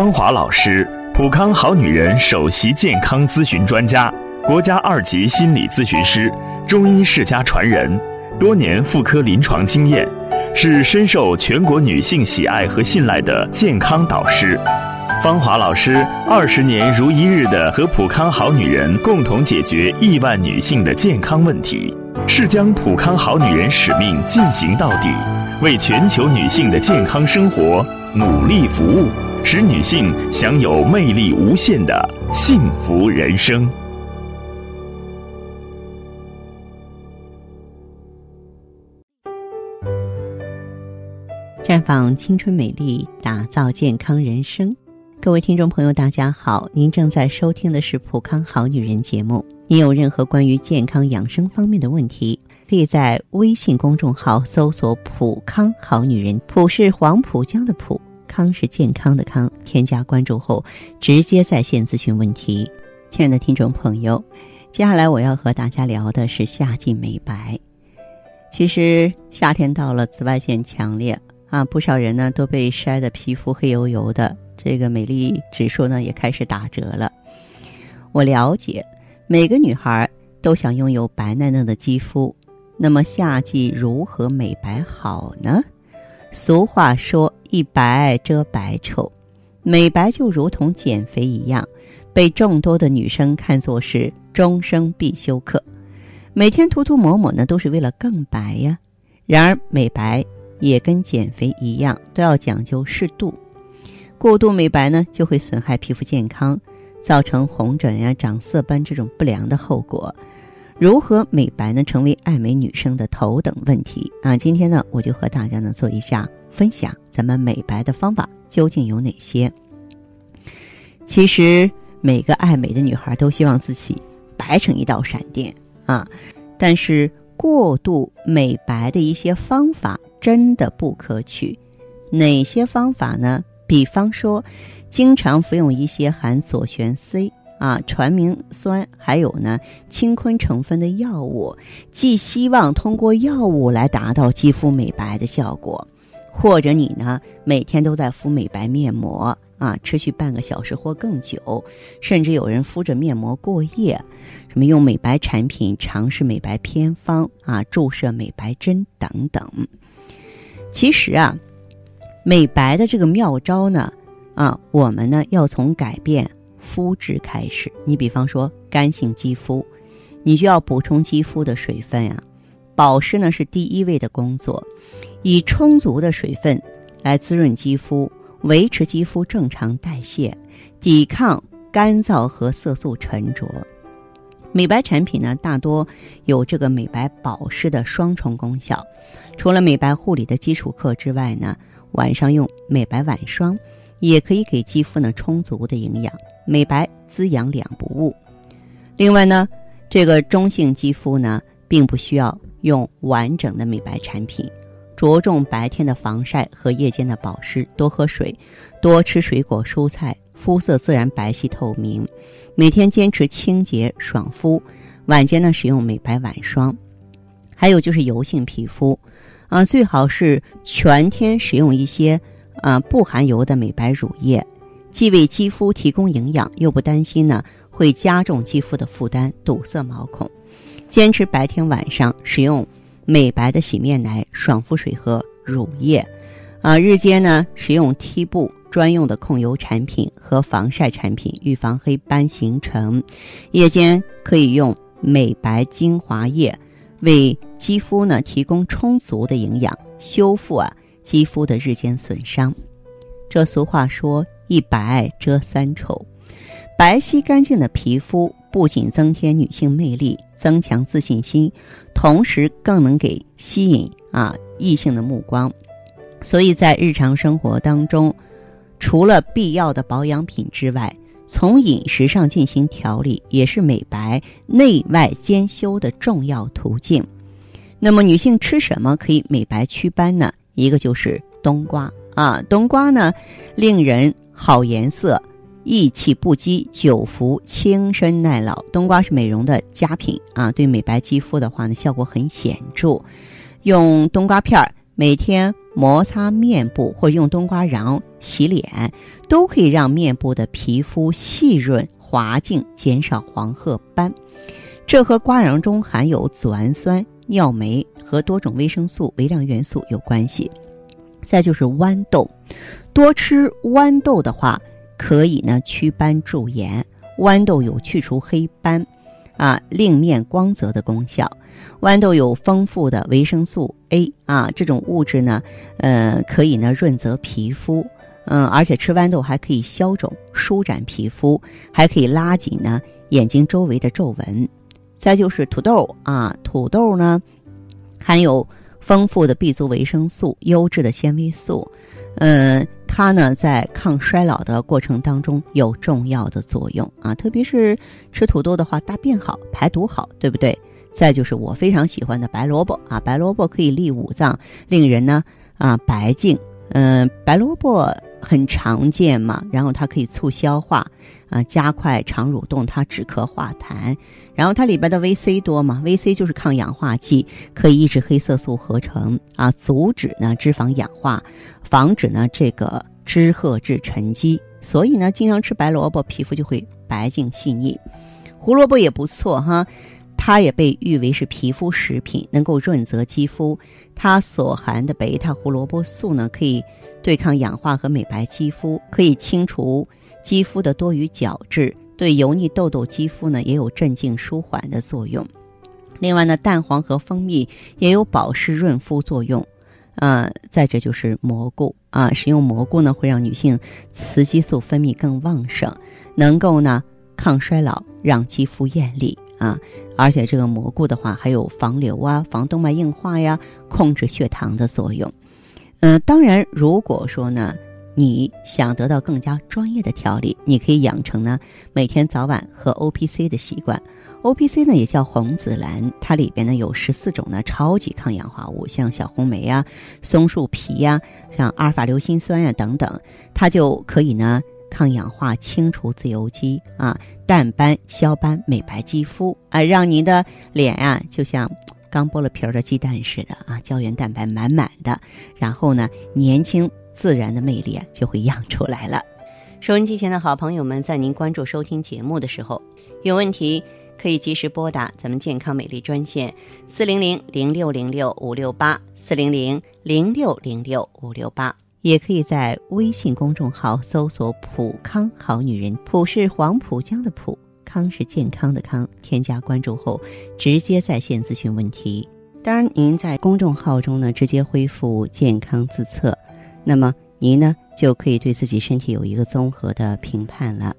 芳华老师，普康好女人首席健康咨询专家，国家二级心理咨询师，中医世家传人，多年妇科临床经验，是深受全国女性喜爱和信赖的健康导师。芳华老师二十年如一日的和普康好女人共同解决亿万女性的健康问题，是将普康好女人使命进行到底，为全球女性的健康生活努力服务，使女性享有魅力无限的幸福人生。绽放青春美丽，打造健康人生。各位听众朋友，大家好！您正在收听的是《普康好女人》节目。您有任何关于健康养生方面的问题，可以在微信公众号搜索“普康好女人”，普是黄浦江的浦，康是健康的康。添加关注后，直接在线咨询问题。亲爱的听众朋友，接下来我要和大家聊的是夏季美白。其实夏天到了，紫外线强烈啊，不少人呢都被晒得皮肤黑油油的。这个美丽指数呢也开始打折了。我了解，每个女孩都想拥有白嫩嫩的肌肤。那么夏季如何美白好呢？俗话说“一白遮百丑”，美白就如同减肥一样，被众多的女生看作是终生必修课。每天涂涂抹抹呢，都是为了更白呀。然而，美白也跟减肥一样，都要讲究适度。过度美白呢，就会损害皮肤健康，造成红疹呀、长色斑这种不良的后果。如何美白呢？成为爱美女生的头等问题啊！今天呢，我就和大家呢做一下分享，咱们美白的方法究竟有哪些？其实每个爱美的女孩都希望自己白成一道闪电啊，但是过度美白的一些方法真的不可取。哪些方法呢？比方说，经常服用一些含左旋 C 啊、传明酸，还有呢氢醌成分的药物，既希望通过药物来达到肌肤美白的效果，或者你呢每天都在敷美白面膜啊，持续半个小时或更久，甚至有人敷着面膜过夜，什么用美白产品尝试美白偏方啊，注射美白针等等。其实啊。美白的这个妙招呢，啊，我们呢要从改变肤质开始。你比方说干性肌肤，你就要补充肌肤的水分啊，保湿呢是第一位的工作，以充足的水分来滋润肌肤，维持肌肤正常代谢，抵抗干燥和色素沉着。美白产品呢，大多有这个美白保湿的双重功效。除了美白护理的基础课之外呢。晚上用美白晚霜，也可以给肌肤呢充足的营养，美白滋养两不误。另外呢，这个中性肌肤呢，并不需要用完整的美白产品，着重白天的防晒和夜间的保湿，多喝水，多吃水果蔬菜，肤色自然白皙透明。每天坚持清洁爽肤，晚间呢使用美白晚霜。还有就是油性皮肤。啊，最好是全天使用一些啊不含油的美白乳液，既为肌肤提供营养，又不担心呢会加重肌肤的负担，堵塞毛孔。坚持白天晚上使用美白的洗面奶、爽肤水和乳液，啊，日间呢使用 T 部专用的控油产品和防晒产品，预防黑斑形成。夜间可以用美白精华液。为肌肤呢提供充足的营养，修复啊肌肤的日间损伤。这俗话说“一白遮三丑”，白皙干净的皮肤不仅增添女性魅力，增强自信心，同时更能给吸引啊异性的目光。所以在日常生活当中，除了必要的保养品之外，从饮食上进行调理，也是美白内外兼修的重要途径。那么，女性吃什么可以美白祛斑呢？一个就是冬瓜啊，冬瓜呢，令人好颜色，益气不饥，久服轻身耐老。冬瓜是美容的佳品啊，对美白肌肤的话呢，效果很显著。用冬瓜片儿每天摩擦面部或者用冬瓜瓤洗脸，都可以让面部的皮肤细润滑净，减少黄褐斑。这和瓜瓤中含有组氨酸、尿酶和多种维生素、微量元素有关系。再就是豌豆，多吃豌豆的话，可以呢祛斑驻颜。豌豆有去除黑斑、啊令面光泽的功效。豌豆有丰富的维生素 A 啊，这种物质呢，呃，可以呢润泽皮肤，嗯，而且吃豌豆还可以消肿、舒展皮肤，还可以拉紧呢眼睛周围的皱纹。再就是土豆啊，土豆呢含有丰富的 B 族维生素、优质的纤维素，嗯，它呢在抗衰老的过程当中有重要的作用啊，特别是吃土豆的话，大便好、排毒好，对不对？再就是我非常喜欢的白萝卜啊，白萝卜可以利五脏，令人呢啊白净。嗯，白萝卜很常见嘛，然后它可以促消化，啊加快肠蠕动，它止咳化痰。然后它里边的 VC 多嘛，VC 就是抗氧化剂，可以抑制黑色素合成啊，阻止呢脂肪氧化，防止呢这个脂褐质沉积。所以呢，经常吃白萝卜，皮肤就会白净细腻。胡萝卜也不错哈。它也被誉为是皮肤食品，能够润泽肌肤。它所含的贝塔胡萝卜素呢，可以对抗氧化和美白肌肤，可以清除肌肤的多余角质，对油腻痘痘肌肤呢也有镇静舒缓的作用。另外呢，蛋黄和蜂蜜也有保湿润肤作用。啊，再者就是蘑菇啊，使用蘑菇呢会让女性雌激素分泌更旺盛，能够呢抗衰老，让肌肤艳丽。啊，而且这个蘑菇的话，还有防瘤啊、防动脉硬化呀、控制血糖的作用。嗯，当然，如果说呢，你想得到更加专业的调理，你可以养成呢每天早晚喝 O P C 的习惯。O P C 呢也叫红紫兰，它里边呢有十四种呢超级抗氧化物，像小红莓呀、松树皮呀、像阿尔法硫辛酸呀等等，它就可以呢。抗氧化、清除自由基啊，淡斑、消斑、美白肌肤啊，让您的脸呀就像刚剥了皮儿的鸡蛋似的啊，胶原蛋白满满的，然后呢，年轻自然的魅力啊就会漾出来了。收音机前的好朋友们，在您关注收听节目的时候，有问题可以及时拨打咱们健康美丽专线四零零零六零六五六八四零零零六零六五六八。也可以在微信公众号搜索“普康好女人”，普是黄浦江的浦，康是健康的康。添加关注后，直接在线咨询问题。当然，您在公众号中呢，直接恢复健康自测，那么您呢就可以对自己身体有一个综合的评判了。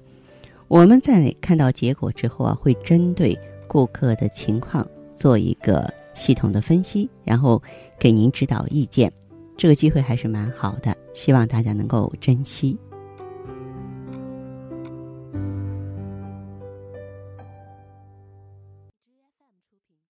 我们在看到结果之后啊，会针对顾客的情况做一个系统的分析，然后给您指导意见。这个机会还是蛮好的，希望大家能够珍惜。